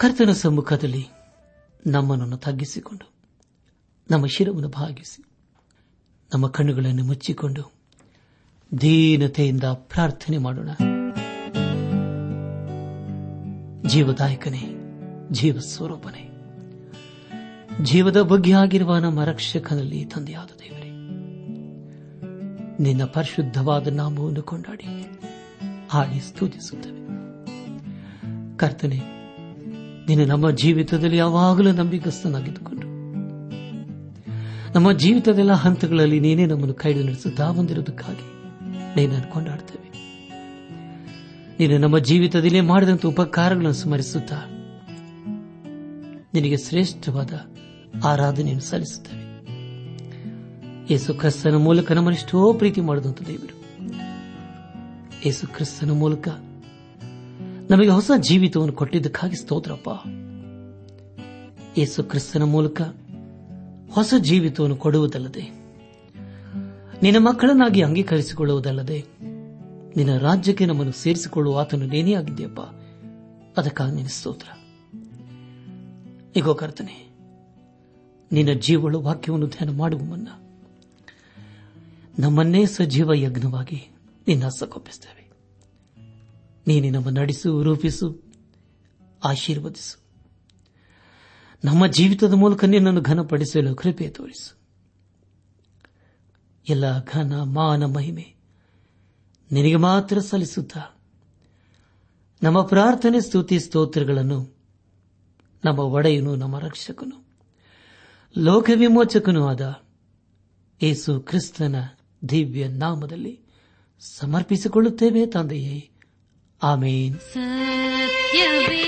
ಕರ್ತನ ಸಮ್ಮುಖದಲ್ಲಿ ನಮ್ಮನ್ನು ತಗ್ಗಿಸಿಕೊಂಡು, ನಮ್ಮ ಶಿರವನ್ನು ಭಾಗಿಸಿ, ನಮ್ಮ ಕಣ್ಣುಗಳನ್ನು ಮುಚ್ಚಿಕೊಂಡು ದೀನತೆಯಿಂದ ಪ್ರಾರ್ಥನೆ ಮಾಡೋಣ. ಜೀವದಾಯಕನೇ ಜೀವ ಸ್ವರೂಪನೇ ಜೀವದ ಬಗ್ಗೆ ಆಗಿರುವ ನಮ್ಮ ರಕ್ಷಕನಲ್ಲಿ ತಂದೆಯಾದ ದೇವರೇ, ನಿನ್ನ ಪರಿಶುದ್ಧವಾದ ನಾಮವನ್ನು ಕೊಂಡಾಡಿ ಹಾಡಿ ಸ್ತುತಿಸುತ್ತವೆ. ಕರ್ತನೆ ನೀನು ನಮ್ಮ ಜೀವಿತದಲ್ಲಿ ಯಾವಾಗಲೂ ನಂಬಿಕಸ್ಥನಾಗಿದ್ದುಕೊಂಡು ನಮ್ಮ ಜೀವಿತದೆಲ್ಲ ಹಂತಗಳಲ್ಲಿ ನೀನೇ ನಮ್ಮನ್ನು ಕೈದು ನಡೆಸುತ್ತಾ ಬಂದಿರುವುದಕ್ಕಾಗಿ ನೀನನ್ನು ಕೊಂಡಾಡ್ತೇವೆ. ನೀನು ನಮ್ಮ ಜೀವಿತದಲ್ಲಿ ಮಾಡಿದಂತಹ ಉಪಕಾರಗಳನ್ನು ಸ್ಮರಿಸುತ್ತಾ ನಿನಗೆ ಶ್ರೇಷ್ಠವಾದ ಆರಾಧನೆಯನ್ನು ಸಲ್ಲಿಸುತ್ತೇವೆ. ಯೇಸು ಕ್ರಿಸ್ತನ ಮೂಲಕ ನಮ್ಮನ್ನೆಷ್ಟೋ ಪ್ರೀತಿ ಮಾಡಿದಂಥ ದೇವರು. ಯೇಸು ಕ್ರಿಸ್ತನ ಮೂಲಕ ನಮಗೆ ಹೊಸ ಜೀವಿತವನ್ನು ಕೊಟ್ಟಿದ್ದಕ್ಕಾಗಿ ಸ್ತೋತ್ರಪ್ಪ. ಯೇಸು ಕ್ರಿಸ್ತನ ಮೂಲಕ ಹೊಸ ಜೀವಿತವನ್ನು ಕೊಡುವುದಲ್ಲದೆ, ನಿನ್ನ ಮಕ್ಕಳನ್ನಾಗಿ ಅಂಗೀಕರಿಸಿಕೊಳ್ಳುವುದಲ್ಲದೆ, ನಿನ್ನ ರಾಜ್ಯಕ್ಕೆ ನಮ್ಮನ್ನು ಸೇರಿಸಿಕೊಳ್ಳುವ ಆತನು ನೇನೇ ಆಗಿದೆಯಪ್ಪ ಅದಕ್ಕಾಗಿ ನಿನ್ನ ಸ್ತೋತ್ರ. ಈಗೋ ಕರ್ತನೆ, ನಿನ್ನ ಜೀವಳು ವಾಕ್ಯವನ್ನು ಧ್ಯಾನ ಮಾಡುವ ಮುನ್ನ ನಮ್ಮನ್ನೇ ಸಜೀವ ಯಜ್ಞವಾಗಿ ನಿನ್ನ ಹಸ್ತಕ್ಕೊಪ್ಪಿಸ್ತೇವೆ. ನೀನೆ ನಮ್ಮ ನಡೆಸು, ರೂಪಿಸು, ಆಶೀರ್ವದಿಸು. ನಮ್ಮ ಜೀವಿತದ ಮೂಲಕ ನಿನ್ನನ್ನು ಘನಪಡಿಸಲು ಕೃಪೆ ತೋರಿಸು. ಎಲ್ಲ ಘನ, ಮಾನ, ಮಹಿಮೆ ನಿನಗೆ ಮಾತ್ರ ಸಲ್ಲಿಸುತ್ತಾ. ನಮ್ಮ ಪ್ರಾರ್ಥನೆ, ಸ್ತುತಿ, ಸ್ತೋತ್ರಗಳನ್ನು ನಮ್ಮ ಒಡೆಯನು, ನಮ್ಮ ರಕ್ಷಕನು, ಲೋಕವಿಮೋಚಕನೂ ಆದ ಏಸು ಕ್ರಿಸ್ತನ ದಿವ್ಯ ನಾಮದಲ್ಲಿ ಸಮರ್ಪಿಸಿಕೊಳ್ಳುತ್ತೇವೆ ತಂದೆಯೇ. ആമേൻ സത്യമേ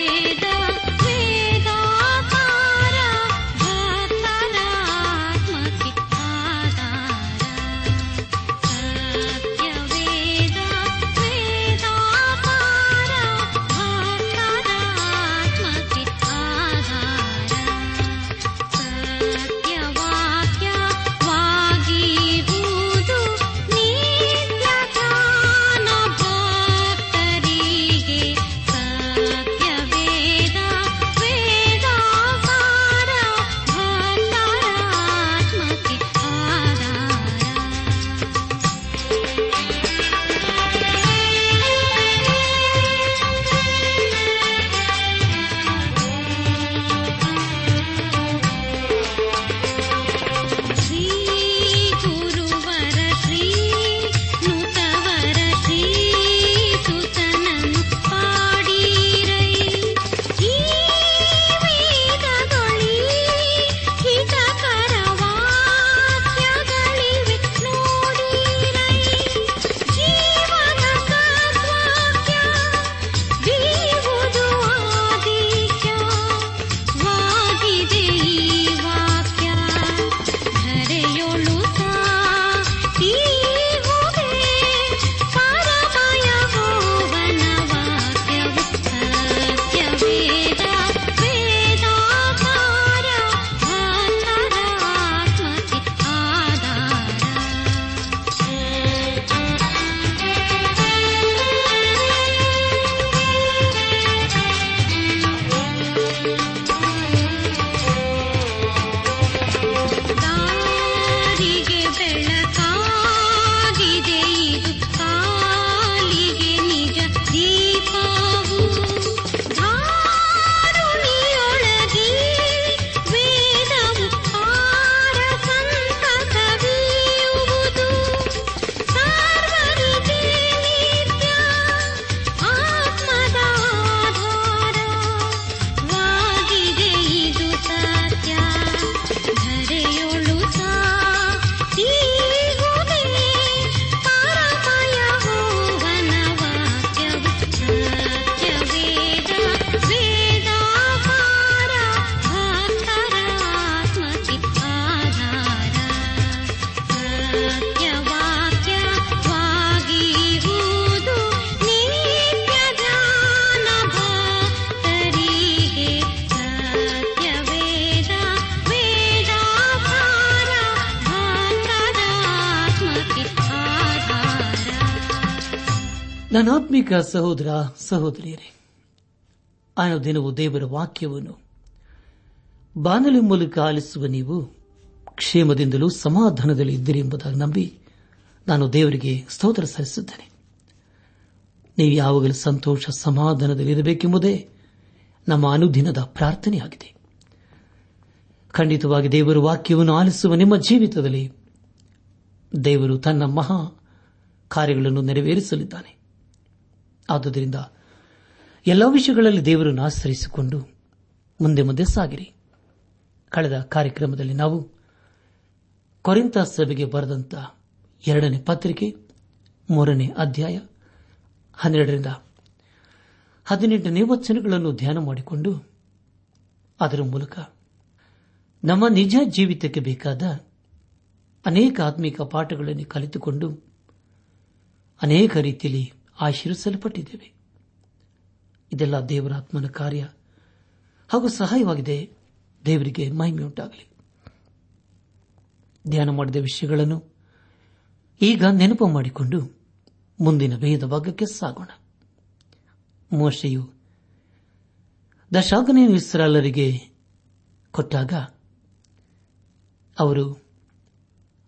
ಸಹೋದರ, ಸಹೋದರಿಯರೇ, ಆಯಾ ದಿನವು ದೇವರ ವಾಕ್ಯವನ್ನು ಬಾನಲಿ ಮೂಲಕ ಆಲಿಸುವ ನೀವು ಕ್ಷೇಮದಿಂದಲೂ ಸಮಾಧಾನದಲ್ಲಿ ಇದ್ದೀರಿ ಎಂಬುದಾಗಿ ನಂಬಿ ನಾನು ದೇವರಿಗೆ ಸ್ತೋತ್ರ ಸಲ್ಲಿಸುತ್ತೇನೆ. ನೀವು ಯಾವಾಗಲೂ ಸಂತೋಷ, ಸಮಾಧಾನದಲ್ಲಿ ಇರಬೇಕೆಂಬುದೇ ನಮ್ಮ ಅನುದಿನದ ಪ್ರಾರ್ಥನೆಯಾಗಿದೆ. ಖಂಡಿತವಾಗಿ ದೇವರ ವಾಕ್ಯವನ್ನು ಆಲಿಸುವ ನಿಮ್ಮ ಜೀವಿತದಲ್ಲಿ ದೇವರು ತನ್ನ ಮಹಾ ಕಾರ್ಯಗಳನ್ನು ನೆರವೇರಿಸಲಿದ್ದಾನೆ. ಆದುದರಿಂದ ಎಲ್ಲ ವಿಷಯಗಳಲ್ಲಿ ದೇವರನ್ನು ಆಶ್ರಯಿಸಿಕೊಂಡು ಮುಂದೆ ಮುಂದೆ ಸಾಗಿರಿ. ಕಳೆದ ಕಾರ್ಯಕ್ರಮದಲ್ಲಿ ನಾವು ಕೊರಿಂತ ಸಭೆಗೆ ಬರೆದಂತ ಎರಡನೇ ಪತ್ರಿಕೆ, ಮೂರನೇ ಅಧ್ಯಾಯ, ಹನ್ನೆರಡರಿಂದ ಹದಿನೆಂಟನೇ ವಚನಗಳನ್ನು ಧ್ಯಾನ ಮಾಡಿಕೊಂಡು ಅದರ ಮೂಲಕ ನಮ್ಮ ನಿಜ ಜೀವಿತಕ್ಕೆ ಬೇಕಾದ ಅನೇಕ ಆತ್ಮಿಕ ಪಾಠಗಳನ್ನು ಕಲಿತುಕೊಂಡು ಅನೇಕ ರೀತಿಯಲ್ಲಿ ಆಶೀರ್ವಿಸಲ್ಪಟ್ಟಿದ್ದೇವೆ ಇದೆಲ್ಲ ದೇವರಾತ್ಮನ ಕಾರ್ಯ ಹಾಗೂ ಸಹಾಯವಾಗಿದೆ. ದೇವರಿಗೆ ಮಹಿಮೆಯುಂಟಾಗಲಿ ಧ್ಯಾನ ಮಾಡಿದ ವಿಷಯಗಳನ್ನು ಈಗ ನೆನಪು ಮಾಡಿಕೊಂಡು ಮುಂದಿನ ಭೇದ ಭಾಗಕ್ಕೆ ಸಾಗೋಣ. ಮೋಶೆಯು ದಶಾಗನೇ ಇಸ್ರಾಲರಿಗೆ ಕೊಟ್ಟಾಗ ಅವರು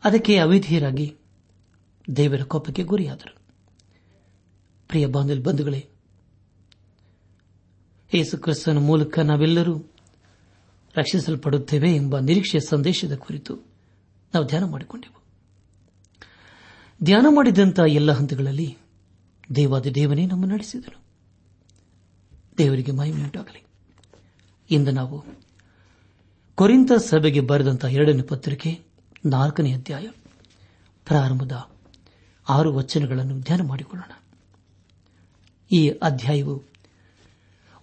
ಅದಕ್ಕೆ ಅವಿಧಿಯರಾಗಿ ದೇವರ ಕೋಪಕ್ಕೆ ಗುರಿಯಾದರು. ಪ್ರಿಯ ಬಂಧುಗಳೇ, ಯೇಸು ಕ್ರಿಸ್ತನ ಮೂಲಕ ನಾವೆಲ್ಲರೂ ರಕ್ಷಿಸಲ್ಪಡುತ್ತೇವೆ ಎಂಬ ನಿರೀಕ್ಷೆಯ ಸಂದೇಶದ ಕುರಿತು ನಾವು ಧ್ಯಾನ ಮಾಡಿಕೊಂಡೆವು. ಧ್ಯಾನ ಮಾಡಿದಂತಹ ಎಲ್ಲ ಹಂತಗಳಲ್ಲಿ ದೇವಾದ ದೇವನೇ ನಮ್ಮ ನಡೆಸಿದನು. ದೇವರಿಗೆ ಮಹಿಮೆಯುಂಟಾಗಲಿ. ಇಂದು ನಾವು ಕೊರಿಂತ ಸಭೆಗೆ ಬರೆದಂತಹ ಎರಡನೇ ಪತ್ರಿಕೆ ನಾಲ್ಕನೇ ಅಧ್ಯಾಯ ಪ್ರಾರಂಭದ ಆರು ವಚನಗಳನ್ನು ಧ್ಯಾನ ಮಾಡಿಕೊಳ್ಳೋಣ. ಈ ಅಧ್ಯಾಯವು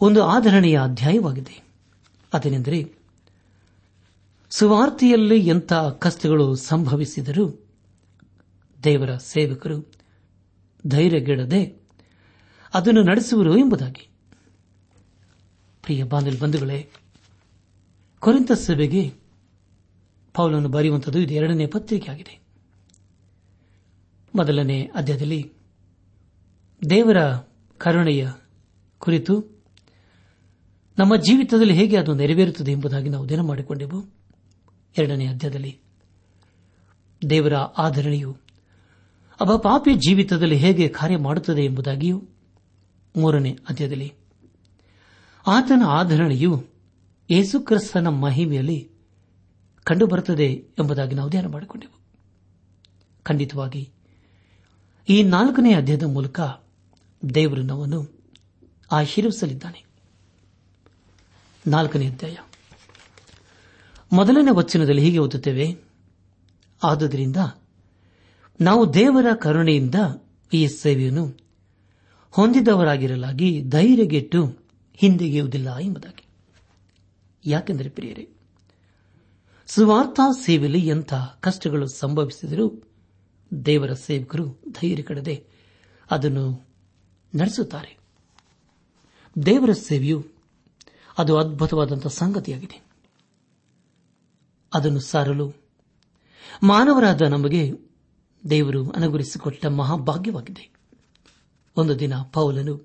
ಒಂದು ಆಧರಣೆಯ ಅಧ್ಯಾಯವಾಗಿದೆ. ಅದೇನೆಂದರೆ, ಸುವಾರ್ತೆಯಲ್ಲಿ ಎಂಥ ಕಷ್ಟಗಳು ಸಂಭವಿಸಿದರೂ ದೇವರ ಸೇವಕರು ಧೈರ್ಯಗೆಡದೆ ಅದನ್ನು ನಡೆಸುವರು ಎಂಬುದಾಗಿ. ಪ್ರಿಯ ಬಾಂಧವ ಬಂಧುಗಳೇ ಕೊರಿಂತ ಸಭೆಗೆ ಪೌಲನ್ನು ಬರೆಯುವಂಥದ್ದು ಇದು ಎರಡನೇ ಪತ್ರಿಕೆಯಾಗಿದೆ. ಮೊದಲನೇ ಅಧ್ಯಾಯದಲ್ಲಿ ದೇವರ ಕರುಣೆಯ ಕುರಿತು ನಮ್ಮ ಜೀವಿತದಲ್ಲಿ ಹೇಗೆ ಅದು ನೆರವೇರುತ್ತದೆ ಎಂಬುದಾಗಿ ನಾವು ದಿನ ಮಾಡಿಕೊಂಡೆವು. ಎರಡನೇ ಅಧ್ಯಾಯದಲ್ಲಿ ದೇವರ ಆಧರಣೆಯು ಅಬ ಪಾಪಿಯ ಜೀವಿತದಲ್ಲಿ ಹೇಗೆ ಕಾರ್ಯ ಮಾಡುತ್ತದೆ ಎಂಬುದಾಗಿಯೂ ಮೂರನೇ ಅಧ್ಯಾಯದಲ್ಲಿ ಆತನ ಆಧರಣೆಯು ಯೇಸುಕ್ರಿಸ್ತನ ಮಹಿಮೆಯಲ್ಲಿ ಕಂಡುಬರುತ್ತದೆ ಎಂಬುದಾಗಿ ನಾವು ಧ್ಯಾನ ಮಾಡಿಕೊಂಡೆವು. ಖಂಡಿತವಾಗಿ ಈ ನಾಲ್ಕನೇ ಅಧ್ಯಾಯದ ಮೂಲಕ ದೇವರು ನಮ್ಮನ್ನು ಆಶೀರ್ವಿಸಲಿದ್ದಾನೆ ನಾಲ್ಕನೇ ಅಧ್ಯಾಯ. ಮೊದಲನೇ ವಚನದಲ್ಲಿ ಹೀಗೆ ಓದುತ್ತೇವೆ. ಆದುದರಿಂದ ನಾವು ದೇವರ ಕರುಣೆಯಿಂದ ಈ ಸೇವೆಯನ್ನು ಹೊಂದಿದವರಾಗಿರಲಾಗಿ ಧೈರ್ಯಗೆಟ್ಟು ಹಿಂದೆಗೆಯುವುದಿಲ್ಲ ಎಂಬುದಾಗಿ. ಯಾಕೆಂದರೆ ಪ್ರಿಯರೇ, ಸುವಾರ್ತಾ ಸೇವೆಯಲ್ಲಿ ಎಂಥ ಕಷ್ಟಗಳು ಸಂಭವಿಸಿದರೂ ದೇವರ ಸೇವಕರು ಧೈರ್ಯ ಕಡದೆ ಅದನ್ನು ನಡೆಸುತ್ತಾರೆ. ದೇವರ ಸೇವೆಯು ಅದು ಅದ್ಭುತವಾದಂತಹ ಸಂಗತಿಯಾಗಿದೆ. ಅದನ್ನು ಸಾರಲು ಮಾನವರಾದ ನಮಗೆ ದೇವರು ಅನುಗುರಿಸಿಕೊಟ್ಟ ಮಹಾಭಾಗ್ಯವಾಗಿದೆ. ಒಂದು ದಿನ ಪೌಲನು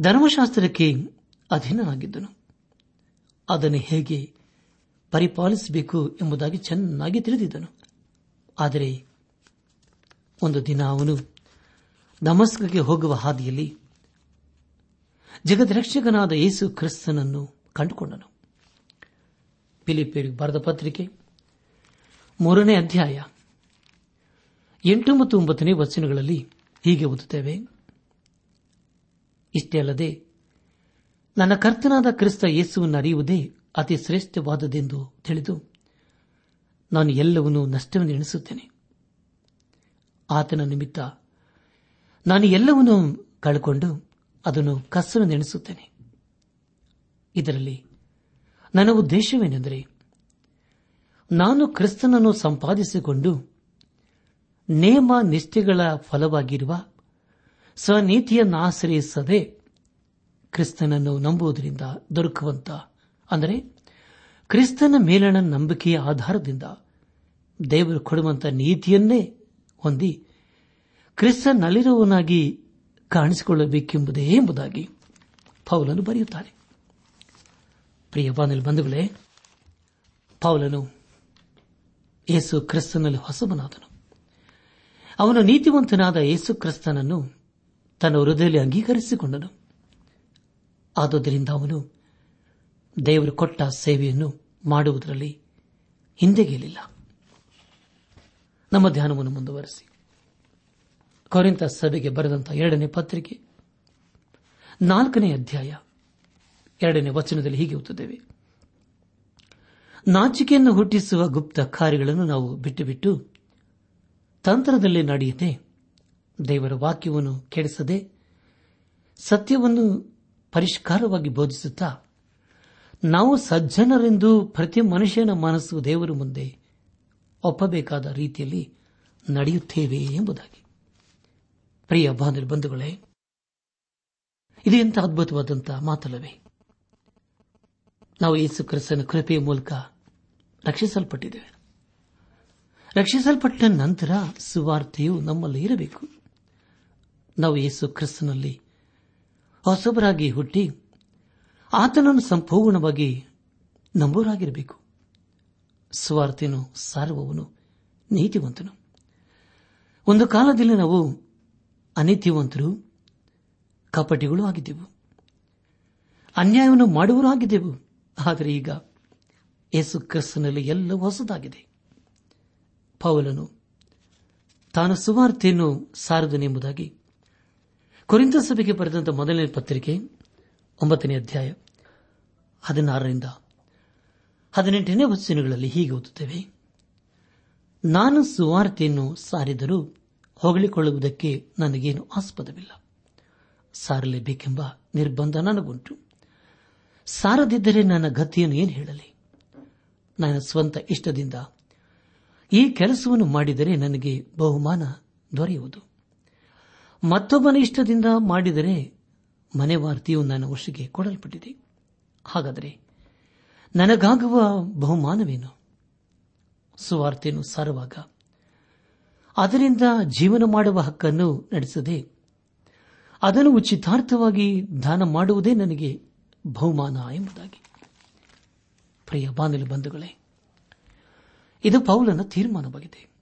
ಧರ್ಮಶಾಸ್ತ್ರಕ್ಕೆ ಅಧೀನನಾಗಿದ್ದನು. ಅದನ್ನು ಹೇಗೆ ಪರಿಪಾಲಿಸಬೇಕು ಎಂಬುದಾಗಿ ಚೆನ್ನಾಗಿ ತಿಳಿದಿದ್ದನು. ಆದರೆ ಒಂದು ದಿನ ಅವನು ನಮಸ್ಕಕ್ಕೆ ಹೋಗುವ ಹಾದಿಯಲ್ಲಿ ಜಗದ್ರಕ್ಷಕನಾದ ಯೇಸು ಕ್ರಿಸ್ತನನ್ನು ಕಂಡುಕೊಂಡನು. ಫಿಲಿಪಿಯರಿಗೆ ಬರೆದ ಪತ್ರಿಕೆ ಮೂರನೇ ಅಧ್ಯಾಯ ಎಂಟು ಮತ್ತು ಒಂಬತ್ತನೇ ವಚನಗಳಲ್ಲಿ ಹೀಗೆ ಓದುತ್ತೇವೆ. ಇಷ್ಟೇ ಅಲ್ಲದೆ, ನನ್ನ ಕರ್ತನಾದ ಕ್ರಿಸ್ತ ಯೇಸುವನ್ನು ಅರಿಯುವುದೇ ಅತಿ ಶ್ರೇಷ್ಠವಾದದೆಂದು ತಿಳಿದು ನಾನು ಎಲ್ಲವನ್ನೂ ನಷ್ಟವನ್ನು ಎಣಿಸುತ್ತೇನೆ. ಆತನ ನಿಮಿತ್ತ ನಾನು ಎಲ್ಲವನ್ನೂ ಕಳ್ಕೊಂಡು ಅದನ್ನು ಕಸ್ಸನ್ನು ನೆನೆಸುತ್ತೇನೆ ಇದರಲ್ಲಿ ನನ್ನ ಉದ್ದೇಶವೇನೆಂದರೆ, ನಾನು ಕ್ರಿಸ್ತನನ್ನು ಸಂಪಾದಿಸಿಕೊಂಡು ನೇಮ ನಿಷ್ಠೆಗಳ ಫಲವಾಗಿರುವ ಸ್ವನೀತಿಯನ್ನಾಶ್ರಯಿಸದೆ ಕ್ರಿಸ್ತನನ್ನು ನಂಬುವುದರಿಂದ ದೊರಕುವಂತ, ಅಂದರೆ ಕ್ರಿಸ್ತನ ಮೇಲಣ ನಂಬಿಕೆಯ ಆಧಾರದಿಂದ ದೇವರು ಕೊಡುವಂತಹ ನೀತಿಯನ್ನೇ ಹೊಂದಿ ಕ್ರಿಸ್ತನಲ್ಲಿರುವನಾಗಿ ಕಾಣಿಸಿಕೊಳ್ಳಬೇಕೆಂಬುದೇ ಎಂಬುದಾಗಿ ಪೌಲನು ಬರೆಯುತ್ತಾನೆ. ಪ್ರಿಯ ಬಾನಲ್ಲಿ ಬಂಧುಗಳೇ, ಪೌಲನು ಯೇಸು ಕ್ರಿಸ್ತನಲ್ಲಿ ಹೊಸಬನಾದನು. ಅವನು ನೀತಿವಂತನಾದ ಯೇಸು ಕ್ರಿಸ್ತನನ್ನು ತನ್ನ ಹೃದಯದಲ್ಲಿ ಅಂಗೀಕರಿಸಿಕೊಂಡನು. ಆದುದರಿಂದ ಅವನು ದೇವರು ಕೊಟ್ಟ ಸೇವೆಯನ್ನು ಮಾಡುವುದರಲ್ಲಿ ಹಿಂದೆಗೆಯಲಿಲ್ಲ. ನಮ್ಮ ಧ್ಯಾನವನ್ನು ಮುಂದುವರೆಸಿ. ಕೊರಿಂತ ಸಭೆಗೆ ಬರೆದಂತಹ ಎರಡನೇ ಪತ್ರಿಕೆ, ನಾಲ್ಕನೇ ಅಧ್ಯಾಯ, ಎರಡನೇ ವಚನದಲ್ಲಿ ಹೀಗೆ ಓದುತ್ತೇವೆ. ನಾಚಿಕೆಯನ್ನು ಹುಟ್ಟಿಸುವ ಗುಪ್ತ ಕಾರ್ಯಗಳನ್ನು ನಾವು ಬಿಟ್ಟು ಬಿಟ್ಟು ತಂತ್ರದಲ್ಲಿ ನಡೆಯದೆ ದೇವರ ವಾಕ್ಯವನ್ನು ಕೆಡಿಸದೆ ಸತ್ಯವನ್ನು ಪರಿಷ್ಕಾರವಾಗಿ ಬೋಧಿಸುತ್ತಾ ನಾವು ಸಜ್ಜನರೆಂದು ಪ್ರತಿ ಮನುಷ್ಯನ ಮನಸ್ಸು ದೇವರ ಮುಂದೆ ಒಪ್ಪಬೇಕಾದ ರೀತಿಯಲ್ಲಿ ನಡೆಯುತ್ತೇವೆ ಎಂಬುದಾಗಿ. ಪ್ರಿಯ ಬಾಂಧವ ಬಂಧುಗಳೇ, ಇದು ಎಂಥ ಅದ್ಭುತವಾದಂತಹ ಮಾತಲ್ಲವೇ? ನಾವು ಯೇಸು ಕ್ರಿಸ್ತನ ಕೃಪೆಯ ಮೂಲಕ ರಕ್ಷಿಸಲ್ಪಟ್ಟಿದ್ದೇವೆ. ರಕ್ಷಿಸಲ್ಪಟ್ಟ ನಂತರ ಸುವಾರ್ತೆಯು ನಮ್ಮಲ್ಲಿ ಇರಬೇಕು. ನಾವು ಯೇಸು ಕ್ರಿಸ್ತನಲ್ಲಿ ಹೊಸಬರಾಗಿ ಹುಟ್ಟಿ ಆತನನ್ನು ಸಂಪೂರ್ಣವಾಗಿ ನಂಬುವರಾಗಿರಬೇಕು ಸುವಾರ್ತೆಯನ್ನು ಸಾರುವವನು ನೀತಿವಂತನು. ಒಂದು ಕಾಲದಲ್ಲಿ ನಾವು ಅನೀತಿವಂತರು ಕಪಟಿಗಳು ಆಗಿದ್ದೆವು. ಅನ್ಯಾಯವನ್ನು ಮಾಡುವರೂ ಆಗಿದ್ದೆವು. ಆದರೆ ಈಗ ಯೇಸು ಕ್ರಿಸ್ತನಲ್ಲಿ ಎಲ್ಲ ಹೊಸದಾಗಿದೆ. ಪೌಲನು ತಾನು ಸುವಾರ್ತೆಯನ್ನು ಸಾರದನೆಂಬುದಾಗಿ ಕುರಿತ ಸಭೆಗೆ ಬರೆದಂತ ಮೊದಲನೇ ಪತ್ರಿಕೆ ಒಂಬತ್ತನೇ ಅಧ್ಯಾಯ ಹದಿನಾರರಿಂದ ಹದಿನೆಂಟನೇ ವಚನಗಳಲ್ಲಿ ಹೀಗೆ ಓದುತ್ತೇವೆ. ನಾನು ಸುವಾರ್ತೆಯನ್ನು ಸಾರಿದರೂ ಹೊಗಳಿಕೊಳ್ಳುವುದಕ್ಕೆ ನನಗೇನು ಆಸ್ಪದವಿಲ್ಲ. ಸಾರಲೇಬೇಕೆಂಬ ನಿರ್ಬಂಧ ನನಗುಂಟು. ಸಾರದಿದ್ದರೆ ನನ್ನ ಗತಿಯನ್ನು ಏನು ಹೇಳಲಿ? ನನ್ನ ಸ್ವಂತ ಇಷ್ಟದಿಂದ ಈ ಕೆಲಸವನ್ನು ಮಾಡಿದರೆ ನನಗೆ ಬಹುಮಾನ ದೊರೆಯುವುದು. ಮತ್ತೊಬ್ಬನ ಇಷ್ಟದಿಂದ ಮಾಡಿದರೆ ಮನೆವಾರ್ತೆಯು ನನ್ನ ವಶಕ್ಕೆ ಕೊಡಲ್ಪಟ್ಟಿದೆ. ಹಾಗಾದರೆ ನನಗಾಗುವ ಬಹುಮಾನವೇನು? ಸುವಾರ್ತೆಯನ್ನು ಸಾರುವಾಗ ಅದರಿಂದ ಜೀವನ ಮಾಡುವ ಹಕ್ಕನ್ನು ನಡೆಸದೆ, ಅದನ್ನು ಉಚಿತಾರ್ಥವಾಗಿ ದಾನ ಮಾಡುವುದೇ ನನಗೆ ಬಹುಮಾನ ಎಂಬುದಾಗಿ. ಪ್ರಿಯ ಬಾನಲಿ ಬಂಧುಗಳೇ, ಇದು ಪೌಲನ ತೀರ್ಮಾನವಾಗಿದೆ.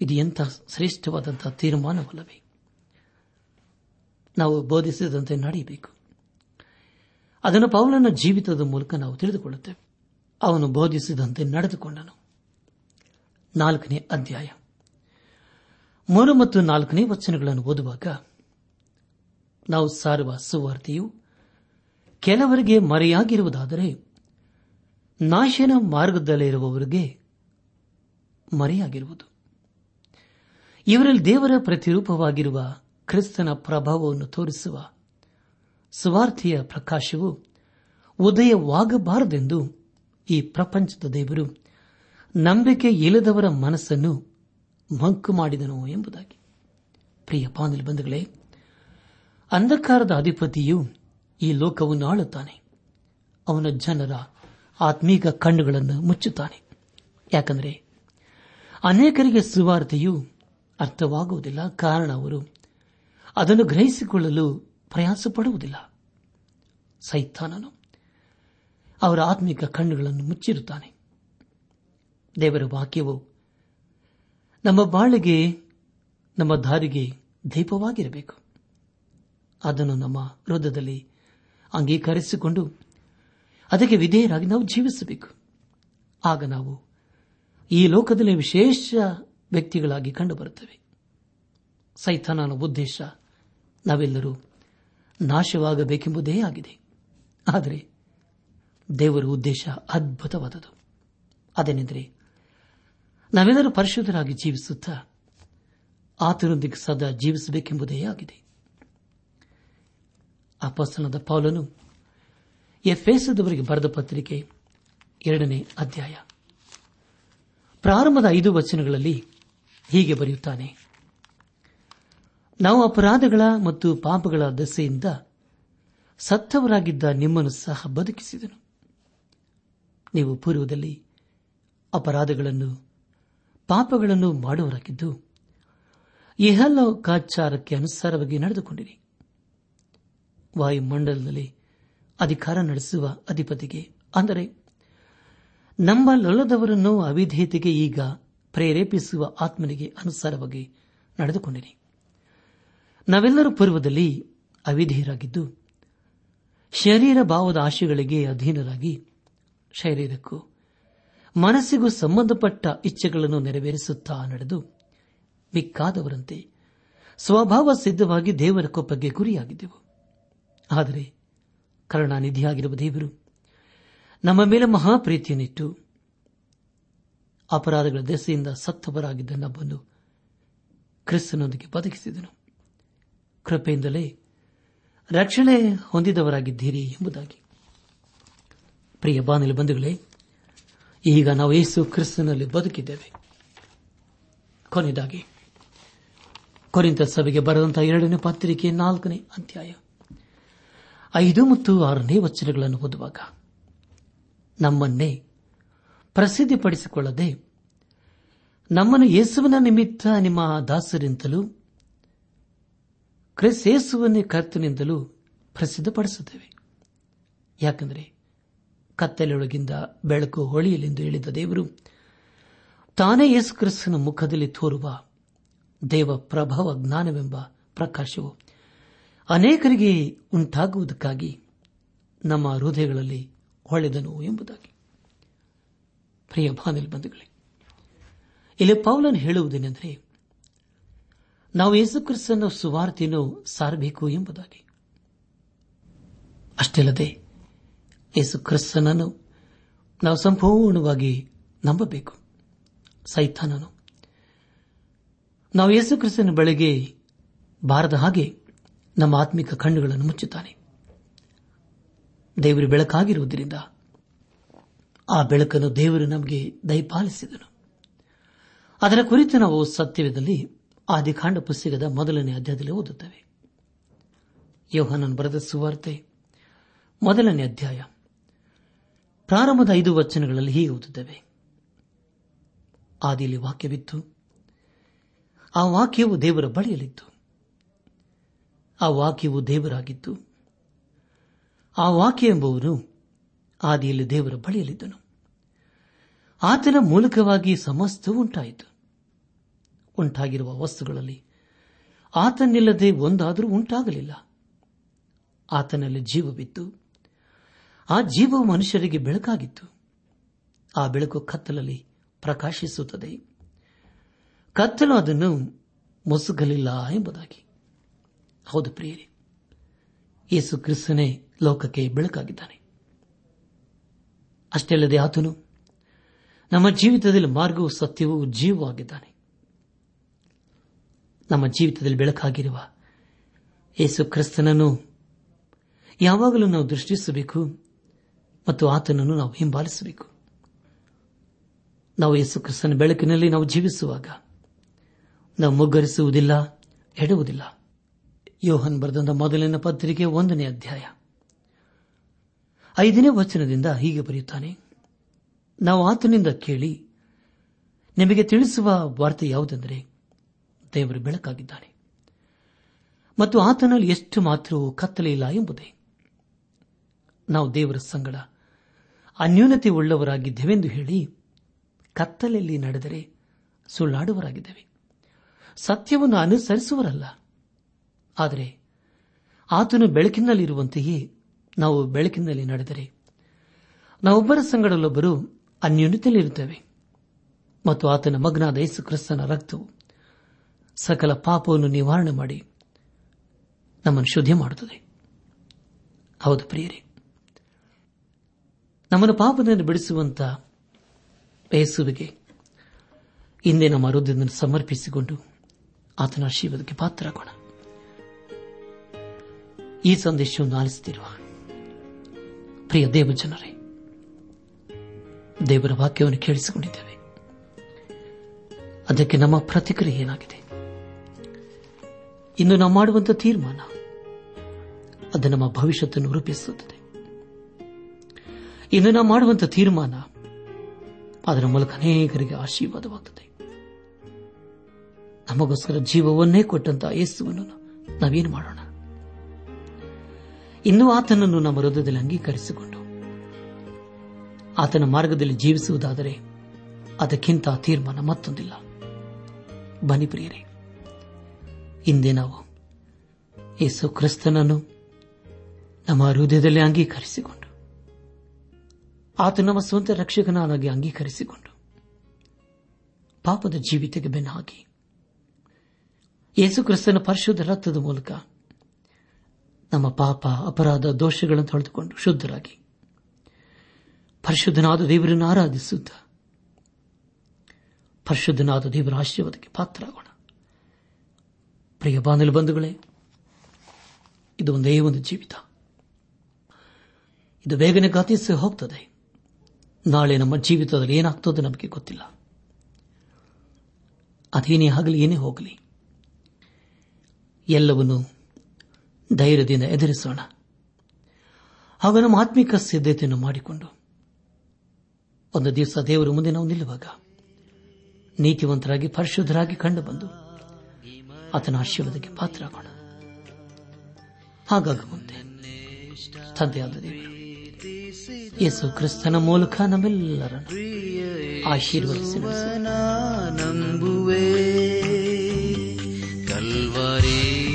ಇದು ಎಂಥ ಶ್ರೇಷ್ಠವಾದಂತಹ ತೀರ್ಮಾನವಲ್ಲವೇ? ನಾವು ಬೋಧಿಸಿದಂತೆ ನಡೆಯಬೇಕು. ಅದನ್ನು ಪೌಲನ ಜೀವಿತದ ಮೂಲಕ ನಾವು ತಿಳಿದುಕೊಳ್ಳುತ್ತೇವೆ. ಅವನು ಬೋಧಿಸಿದಂತೆ ನಡೆದುಕೊಂಡನು. ನಾಲ್ಕನೇ ಅಧ್ಯಾಯ. ಮೂರು ಮತ್ತು ನಾಲ್ಕನೇ ವಚನಗಳನ್ನು ಓದುವಾಗ ನಾವು ಸಾರುವ ಸುವಾರ್ತೆಯು ಕೆಲವರಿಗೆ ಮರೆಯಾಗಿರುವುದಾದರೆ ನಾಶನ ಮಾರ್ಗದಲ್ಲಿರುವವರಿಗೆ ಮರೆಯಾಗಿರುವುದು. ಇವರಲ್ಲಿ ದೇವರ ಪ್ರತಿರೂಪವಾಗಿರುವ ಕ್ರಿಸ್ತನ ಪ್ರಭಾವವನ್ನು ತೋರಿಸುವ ಸ್ವಾರ್ಥಿಯ ಪ್ರಕಾಶವು ಉದಯವಾಗಬಾರದೆಂದು ಈ ಪ್ರಪಂಚದ ದೇವರು ನಂಬಿಕೆ ಇಲ್ಲದವರ ಮನಸ್ಸನ್ನು ಮಂಕು ಮಾಡಿದನು ಎಂಬುದಾಗಿ. ಪ್ರಿಯ ಪಾನಲ್ ಬಂಧುಗಳೇ, ಅಂಧಕಾರದ ಅಧಿಪತಿಯು ಈ ಲೋಕವನ್ನು ಆಳುತ್ತಾನೆ ಅವನ ಜನರ ಆತ್ಮೀಕ ಕಣ್ಣುಗಳನ್ನು ಮುಚ್ಚುತ್ತಾನೆ. ಯಾಕಂದರೆ ಅನೇಕರಿಗೆ ಸುವಾರ್ತೆಯು ಅರ್ಥವಾಗುವುದಿಲ್ಲ. ಕಾರಣ ಅವರು ಅದನ್ನು ಗ್ರಹಿಸಿಕೊಳ್ಳಲು ಪ್ರಯಾಸ ಪಡುವುದಿಲ್ಲ ಸೈತಾನನು ಅವರ ಆತ್ಮಿಕ ಕಣ್ಣುಗಳನ್ನು ಮುಚ್ಚಿರುತ್ತಾನೆ. ದೇವರ ವಾಕ್ಯವು ನಮ್ಮ ಬಾಳಿಗೆ, ನಮ್ಮ ದಾರಿಗೆ ದೀಪವಾಗಿರಬೇಕು. ಅದನ್ನು ನಮ್ಮ ಹೃದಯದಲ್ಲಿ ಅಂಗೀಕರಿಸಿಕೊಂಡು ಅದಕ್ಕೆ ವಿಧೇಯರಾಗಿ ನಾವು ಜೀವಿಸಬೇಕು. ಆಗ ನಾವು ಈ ಲೋಕದಲ್ಲಿ ವಿಶೇಷ ವ್ಯಕ್ತಿಗಳಾಗಿ ಕಂಡುಬರುತ್ತವೆ. ಸೈತಾನನ ಉದ್ದೇಶ ನಾವೆಲ್ಲರೂ ನಾಶವಾಗಬೇಕೆಂಬುದೇ ಆಗಿದೆ. ಆದರೆ ದೇವರ ಉದ್ದೇಶ ಅದ್ಭುತವಾದದು ಅದೇನೆಂದರೆ ನಾವೆಲ್ಲರೂ ಪರಿಶುದ್ಧರಾಗಿ ಜೀವಿಸುತ್ತಾ ಆತನೊಂದಿಗೆ ಸದಾ ಜೀವಿಸಬೇಕೆಂಬುದೇ ಆಗಿದೆ. ಅಪಸ್ತನದ ಪೌಲನು ಎಫ್ಎಸದವರಿಗೆ ಬರೆದ ಪತ್ರಿಕೆ ಎರಡನೇ ಅಧ್ಯಾಯ. ಪ್ರಾರಂಭದ ಐದು ವಚನಗಳಲ್ಲಿ ಹೀಗೆ ಬರೆಯುತ್ತಾನೆ. ನಾವು ಅಪರಾಧಗಳ ಮತ್ತು ಪಾಪಗಳ ದಸೆಯಿಂದ ಸತ್ತವರಾಗಿದ್ದ ನಿಮ್ಮನ್ನು ಸಹ ಬದುಕಿಸಿದನು. ನೀವು ಪೂರ್ವದಲ್ಲಿ ಅಪರಾಧಗಳನ್ನು ಪಾಪಗಳನ್ನು ಮಾಡುವರಾಗಿದ್ದು ಇಹಲೋಕಾಚಾರಕ್ಕೆ ಅನುಸಾರವಾಗಿ ನಡೆದುಕೊಂಡಿರಿ. ವಾಯುಮಂಡಲದಲ್ಲಿ ಅಧಿಕಾರ ನಡೆಸುವ ಅಧಿಪತಿಗೆ, ಅಂದರೆ ನಮ್ಮ ಲೊಲದವರನ್ನು ಅವಿಧೇಯತೆಗೆ ಈಗ ಪ್ರೇರೇಪಿಸುವ ಆತ್ಮನಿಗೆ ಅನುಸಾರವಾಗಿ ನಡೆದುಕೊಂಡಿರಿ. ನಾವೆಲ್ಲರೂ ಪೂರ್ವದಲ್ಲಿ ಅವಿಧೇಯರಾಗಿದ್ದು, ಶರೀರ ಭಾವದ ಆಶೆಗಳಿಗೆ ಅಧೀನರಾಗಿ ಶರೀರಕ್ಕೂ ಮನಸ್ಸಿಗೂ ಸಂಬಂಧಪಟ್ಟ ಇಚ್ಛೆಗಳನ್ನು ನೆರವೇರಿಸುತ್ತಾ ನಡೆದು ಮಿಕ್ಕಾದವರಂತೆ ಸ್ವಭಾವ ಸಿದ್ಧವಾಗಿ ದೇವರ ಕೊಪ್ಪಗೆ ಗುರಿಯಾಗಿದ್ದೆವು. ಆದರೆ ಕರುಣಾನಿಧಿಯಾಗಿರುವ ದೇವರು ನಮ್ಮ ಮೇಲೆ ಮಹಾಪ್ರೀತಿಯನ್ನಿಟ್ಟು ಅಪರಾಧಗಳ ದೆಸೆಯಿಂದ ಸತ್ತವರಾಗಿದ್ದ ನಮ್ಮನ್ನು ಕ್ರಿಸ್ತನೊಂದಿಗೆ ಬದುಕಿಸಿದನು. ಕೃಪೆಯಿಂದಲೇ ರಕ್ಷಣೆ ಹೊಂದಿದವರಾಗಿದ್ದೀರಿ ಎಂಬುದಾಗಿ. ಪ್ರಿಯ ಬಾನಿಲು ಬಂಧುಗಳೇ ಈಗ ನಾವು ಯೇಸು ಕ್ರಿಸ್ತನಲ್ಲಿ ಬದುಕಿದ್ದೇವೆ. ಕೊನೆಯದಾಗಿ, ಕೊರಿಂತ ಸಭೆಗೆ ಬರೆದಂತಹ ಎರಡನೇ ಪತ್ರಿಕೆ ನಾಲ್ಕನೇ ಅಧ್ಯಾಯ. ಐದು ಮತ್ತು ಆರನೇ ವಚನಗಳನ್ನು ಓದುವಾಗ, ನಮ್ಮನ್ನೇ ಪ್ರಸಿದ್ಧಿಪಡಿಸಿಕೊಳ್ಳದೆ ನಮ್ಮನ್ನು ಯೇಸುವಿನ ನಿಮಿತ್ತ ನಿಮ್ಮ ದಾಸರಿಂದಲೂ, ಕ್ರಿಸ್ ಯೇಸುವನ್ನೇ ಕರ್ತನಿಂದಲೂ ಪ್ರಸಿದ್ಧಪಡಿಸುತ್ತೇವೆ. ಯಾಕೆಂದರೆ ಕತ್ತಲೆಯೊಳಗಿಂದ ಬೆಳಕು ಹೊಳೆಯಲೆಂದು ಹೇಳಿದ ದೇವರು, ತಾನೇ ಯೇಸು ಕ್ರಿಸ್ತನ ಮುಖದಲ್ಲಿ ತೋರುವ ದೇವ ಪ್ರಭಾವ ಜ್ಞಾನವೆಂಬ ಪ್ರಕಾಶವು ಅನೇಕರಿಗೆ ಉಂಟಾಗುವುದಕ್ಕಾಗಿ ನಮ್ಮ ಹೃದಯಗಳಲ್ಲಿ ಹೊಳೆದನು ಎಂಬುದಾಗಿ. ಪ್ರಿಯ ಬಂಧುಗಳೇ, ಇಲ್ಲಿ ಪೌಲನ್ ಹೇಳುವುದೇನೆಂದರೆ, ನಾವು ಯೇಸುಕ್ರಿಸ್ತನ ಸುವಾರ್ತೆಯನ್ನು ಸಾರಬೇಕು ಎಂಬುದಾಗಿ. ಅಷ್ಟಲ್ಲದೆ ಯೇಸು ಕ್ರಿಸ್ತನನ್ನು ನಾವು ಸಂಪೂರ್ಣವಾಗಿ ನಂಬಬೇಕು. ಸೈತಾನನು. ನಾವು ಯೇಸು ಕ್ರಿಸ್ತನ ಬೆಳೆಗೆ ಬಾರದ ಹಾಗೆ ನಮ್ಮ ಆತ್ಮಿಕ ಕಣ್ಣುಗಳನ್ನು ಮುಚ್ಚುತ್ತಾನೆ. ದೇವರು ಬೆಳಕಾಗಿರುವುದರಿಂದ ಆ ಬೆಳಕನ್ನು ದೇವರು ನಮಗೆ ದಯಪಾಲಿಸಿದನು. ಅದರ ಕುರಿತು ನಾವು ಸತ್ಯವೇದಲ್ಲಿ ಆದಿಕಾಂಡ ಪುಸ್ತಕದ ಮೊದಲನೇ ಅಧ್ಯಾಯದಲ್ಲಿ ಓದುತ್ತೇವೆ. ಯೋಹನನ್ ಬರೆದ ಸುವಾರ್ತೆ ಮೊದಲನೇ ಅಧ್ಯಾಯ. ಪ್ರಾರಂಭದ ಐದು ವಚನಗಳಲ್ಲಿ ಹೀಗೆ ಓದುತ್ತೇವೆ. ಆದಿಯಲ್ಲಿ ವಾಕ್ಯವಿತ್ತು. ಆ ವಾಕ್ಯವು ದೇವರ ಬಳಿಯಲಿತ್ತು ಆ ವಾಕ್ಯವು ದೇವರಾಗಿತ್ತು. ಆ ವಾಕ್ಯ ಎಂಬುವನು ಆದಿಯಲ್ಲಿ ದೇವರ ಬಳಿಯಲಿದ್ದನು ಆತನ ಮೂಲಕವಾಗಿ ಸಮಸ್ತವೂ ಉಂಟಾಯಿತು. ಉಂಟಾಗಿರುವ ವಸ್ತುಗಳಲ್ಲಿ ಆತನಿಲ್ಲದೆ ಒಂದಾದರೂ ಉಂಟಾಗಲಿಲ್ಲ. ಆತನಲ್ಲಿ ಜೀವವಿತ್ತು. ಆ ಜೀವವು ಮನುಷ್ಯರಿಗೆ ಬೆಳಕಾಗಿತ್ತು. ಆ ಬೆಳಕು ಕತ್ತಲಲ್ಲಿ ಪ್ರಕಾಶಿಸುತ್ತದೆ. ಕತ್ತಲು ಅದನ್ನು ಮುಸುಗಲಿಲ್ಲ ಎಂಬುದಾಗಿ. ಹೌದು ಪ್ರಿಯರೇ, ಯೇಸು ಕ್ರಿಸ್ತನೇ ಲೋಕಕ್ಕೆ ಬೆಳಕಾಗಿದ್ದಾನೆ. ಅಷ್ಟೇ ಅಲ್ಲದೆ ಆತನು ನಮ್ಮ ಜೀವಿತದಲ್ಲಿ ಮಾರ್ಗವು ಸತ್ಯವೂ ಜೀವವಾಗಿದ್ದಾನೆ ನಮ್ಮ ಜೀವಿತದಲ್ಲಿ ಬೆಳಕಾಗಿರುವ ಯೇಸು ಕ್ರಿಸ್ತನನ್ನು ಯಾವಾಗಲೂ ನಾವು ದೃಷ್ಟಿಸಬೇಕು. ಮತ್ತು ಆತನನ್ನು ನಾವು ಹಿಂಬಾಲಿಸಬೇಕು. ನಾವು ಯೇಸು ಕ್ರಿಸ್ತನ ಬೆಳಕಿನಲ್ಲಿ ನಾವು ಜೀವಿಸುವಾಗ ನಾವು ಮುಗ್ಗರಿಸುವುದಿಲ್ಲ ಎಡುವುದಿಲ್ಲ ಯೋಹನ್ ಬರೆದಂತ ಮೊದಲಿನ ಪತ್ರಿಕೆ ಒಂದನೇ ಅಧ್ಯಾಯ. ಐದನೇ ವಚನದಿಂದ ಹೀಗೆ ಬರೆಯುತ್ತಾನೆ, ನಾವು ಆತನಿಂದ ಕೇಳಿ, ನಿಮಗೆ ತಿಳಿಸುವ ವಾರ್ತೆ ಯಾವುದೆಂದರೆ, ದೇವರು ಬೆಳಕಾಗಿದ್ದಾನೆ. ಮತ್ತು ಆತನಲ್ಲಿ ಎಷ್ಟು ಮಾತ್ರವೂ ಕತ್ತಲೆ ಇಲ್ಲ ಎಂಬುದೇ. ನಾವು ದೇವರ ಸಂಗಡ. ಅನ್ಯೂನತೆ ಉಳ್ಳವರಾಗಿದ್ದೇವೆಂದು ಹೇಳಿ ಕತ್ತಲೆಯಲ್ಲಿ ನಡೆದರೆ ಸುಳ್ಳಾಡುವರಾಗಿದ್ದೇವೆ ಸತ್ಯವನ್ನು ಅನುಸರಿಸುವರಲ್ಲ ಆದರೆ ಆತನು ಬೆಳಕಿನಲ್ಲಿರುವಂತೆಯೇ ನಾವು ಬೆಳಕಿನಲ್ಲಿ ನಡೆದರೆ. ನಾವೊಬ್ಬರ ಸಂಗಡಲ್ಲೊಬ್ಬರು ಅನ್ಯೂನತೆಯಲ್ಲಿರುತ್ತೇವೆ ಮತ್ತು ಆತನ ಮಗನಾದ ಯೇಸು ಕ್ರಿಸ್ತನ ರಕ್ತವು ಸಕಲ ಪಾಪವನ್ನು ನಿವಾರಣೆ ಮಾಡಿ ನಮ್ಮನ್ನು ಶುದ್ಧಿ ಮಾಡುತ್ತದೆ ಹೌದು ಪ್ರಿಯರೇ. ನಮ್ಮನ್ನು ಪಾಪದಿಂದ ಬಿಡಿಸುವಂತ ಯೇಸುವಿಗೆ ಹಿಂದೆ ನಮ್ಮ ಹೃದಯವನ್ನು ಸಮರ್ಪಿಸಿಕೊಂಡು ಆತನ ಆಶೀರ್ವಾದಕ್ಕೆ ಪಾತ್ರರಾಗೋಣ. ಈ ಸಂದೇಶವನ್ನು ಆಲಿಸುತ್ತಿರುವ ಪ್ರಿಯ ದೇವಜನರೇ, ದೇವರ ವಾಕ್ಯವನ್ನು ಕೇಳಿಸಿಕೊಂಡಿದ್ದೇವೆ. ಅದಕ್ಕೆ ನಮ್ಮ ಪ್ರತಿಕ್ರಿಯೆ ಏನಾಗಿದೆ? ಇನ್ನು ನಾವು ಮಾಡುವಂತಹ ತೀರ್ಮಾನ, ಅದು ನಮ್ಮ ಭವಿಷ್ಯತನ್ನು ರೂಪಿಸುತ್ತದೆ. ಇನ್ನು ನಾವು ಮಾಡುವಂತಹ ತೀರ್ಮಾನ ಅದರ ಮೂಲಕ ಅನೇಕರಿಗೆ ಆಶೀರ್ವಾದವಾಗುತ್ತದೆ ನಮಗೋಸ್ಕರ ಜೀವವನ್ನೇ ಕೊಟ್ಟಂತಹ ಯೇಸುವನ್ನು ನಾವೇನು ಮಾಡೋಣ? ಇನ್ನೂ ಆತನನ್ನು ನಮ್ಮ ಹೃದಯದಲ್ಲಿ ಅಂಗೀಕರಿಸಿಕೊಂಡು ಆತನ ಮಾರ್ಗದಲ್ಲಿ ಜೀವಿಸುವುದಾದರೆ ಅದಕ್ಕಿಂತ ತೀರ್ಮಾನ ಮತ್ತೊಂದಿಲ್ಲ. ಬನಿ ಪ್ರಿಯರೇ, ಹಿಂದೆ ನಾವು ಯೇಸು ಕ್ರಿಸ್ತನನ್ನು ನಮ್ಮ ಹೃದಯದಲ್ಲಿ ಅಂಗೀಕರಿಸಿಕೊಂಡು ಆತ ನಮ್ಮ ಸ್ವಂತ ರಕ್ಷಕನಾಗಿ ಅಂಗೀಕರಿಸಿಕೊಂಡು ಪಾಪದ ಜೀವಿತಕ್ಕೆ ಬೆನ್ನು ಹಾಕಿ ಯೇಸು ಕ್ರಿಸ್ತನ ಪರಿಶುದ್ಧ ರಕ್ತದ ಮೂಲಕ ನಮ್ಮ ಪಾಪ, ಅಪರಾಧ, ದೋಷಗಳನ್ನು ತೊಳೆದುಕೊಂಡು ಶುದ್ಧರಾಗಿ. ಪರಿಶುದ್ಧನಾದ ದೇವರನ್ನು ಆರಾಧಿಸುತ್ತ ಪರಿಶುದ್ಧನಾದ ದೇವರ ಆಶೀರ್ವಾದಕ್ಕೆ ಪಾತ್ರರಾಗೋಣ. ಪ್ರಿಯ ಬಾನಲು ಬಂಧುಗಳೇ, ಇದು ಒಂದೇ ಒಂದು ಜೀವಿತ. ಇದು ಬೇಗನೆ ಗತಿಸಿ ಹೋಗ್ತದೆ. ನಾಳೆ ನಮ್ಮ ಜೀವಿತದಲ್ಲಿ ಏನಾಗ್ತದೆ ನಮಗೆ ಗೊತ್ತಿಲ್ಲ. ಅದೇನೇ ಆಗಲಿ, ಏನೇ ಹೋಗಲಿ. ಎಲ್ಲವನ್ನು ಧೈರ್ಯದಿಂದ ಎದುರಿಸೋಣ. ಹಾಗೂ ನಮ್ಮ ಆತ್ಮಿಕ ಸಿದ್ಧತೆಯನ್ನು ಮಾಡಿಕೊಂಡು. ಒಂದು ದಿವಸ ದೇವರ ಮುಂದೆ ನಾವು ನಿಲ್ಲುವಾಗ ನೀತಿವಂತರಾಗಿ, ಪರಿಶುದ್ಧರಾಗಿ ಕಂಡು ಬಂದು ಆತನ ಆಶೀರ್ವಾದಕ್ಕೆ ಪಾತ್ರರಾಗೋಣ. ಹಾಗಾಗುವಂತೆ. ತಂದೆಯಾದ ದೇವರು. ಯೇಸು ಕ್ರಿಸ್ತನ ಮೂಲಕ ನಮ್ಮೆಲ್ಲರನ್ನು. ನಂಬುವೆ ಕಲ್ವರಿ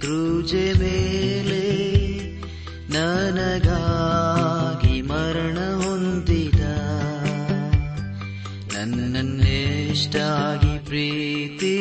ಕ್ರೂಜೆ ಮೇಲೆ ನನಗಾಗಿ ಮರಣ ಹೊಂದಿದ ನನ್ನನ್ನೇಷ್ಟಾಗಿ ಪ್ರೀತಿಸಿದ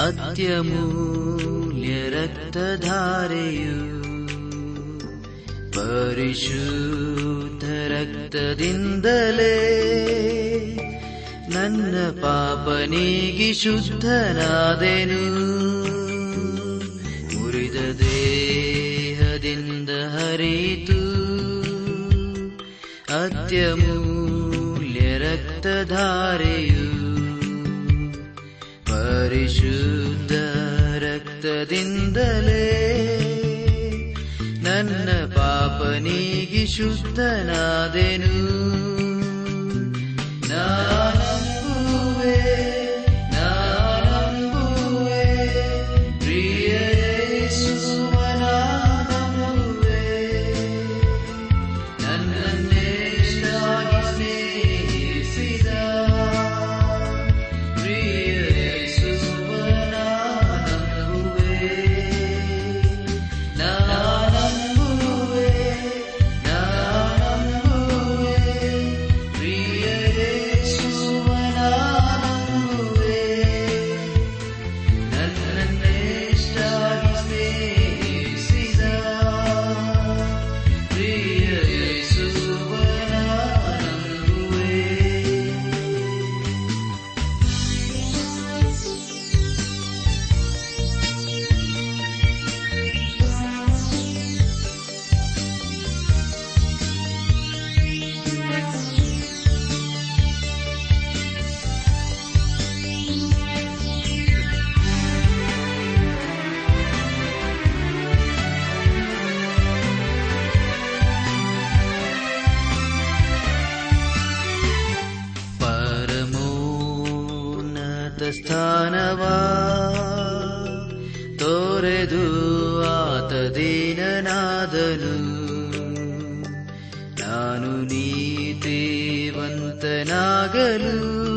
ಅತ್ಯಮೂಲ್ಯ ರಕ್ತಧಾರೆಯು ಪರಿಶುದ್ಧ ರಕ್ತದಿಂದಲೇ ನನ್ನ ಪಾಪ ಶುದ್ಧನಾದೆನು. ಮುರಿದ ದೇಹದಿಂದ ಹರಿತು ಅತ್ಯಮೂಲ್ಯ ರಕ್ತಧಾರೆಯು ಪರಿಶುದ್ಧ ರಕ್ತದಿಂದಲೇ ನನ್ನ ಪಾಪನಿಗೆ ನೀಗಿ ಶುದ್ಧನಾದೆನು. ನಾನಂಬುವೆ ಸ್ಥಾನವಾ? ತೋರೆದು ಆತ ದೀನನಾದನು. ನಾನು ನೀತಿವಂತನಾಗಲು.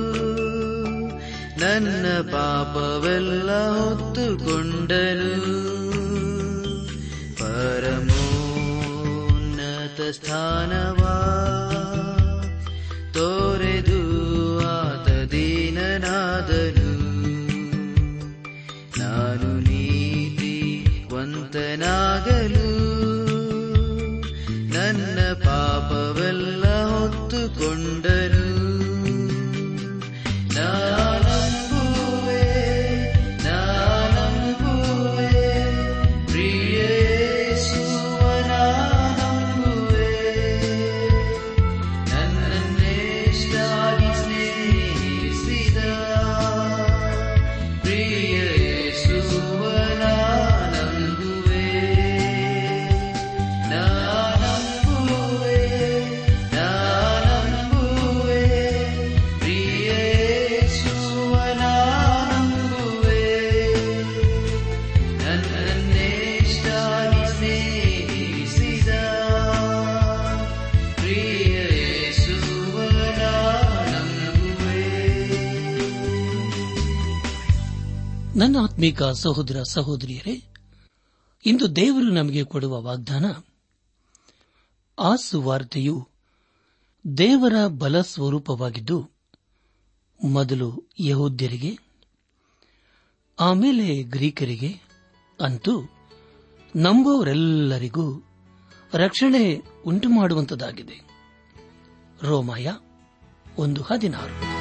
ನನ್ನ ಪಾಪವೆಲ್ಲ ಹೊತ್ತುಕೊಂಡನು. ಪರಮೋನ್ನತ ಸ್ಥಾನವಾ? ಆತ್ಮೀಕ ಸಹೋದರ ಸಹೋದರಿಯರೇ, ಇಂದು ದೇವರು ನಮಗೆ ಕೊಡುವ ವಾಗ್ದಾನ ಆ ಸುವಾರ್ತೆಯು ದೇವರ ಬಲ ಸ್ವರೂಪವಾಗಿದ್ದು ಮೊದಲು ಯಹೋದ್ಯರಿಗೆ, ಆಮೇಲೆ ಗ್ರೀಕರಿಗೆ ಅಂತೂ ನಂಬುವವರೆಲ್ಲರಿಗೂ ರಕ್ಷಣೆ ಉಂಟು ಮಾಡುವಂತದಾಗಿದೆ ರೋಮಾಯ ಒಂದು ಹದಿನಾರು.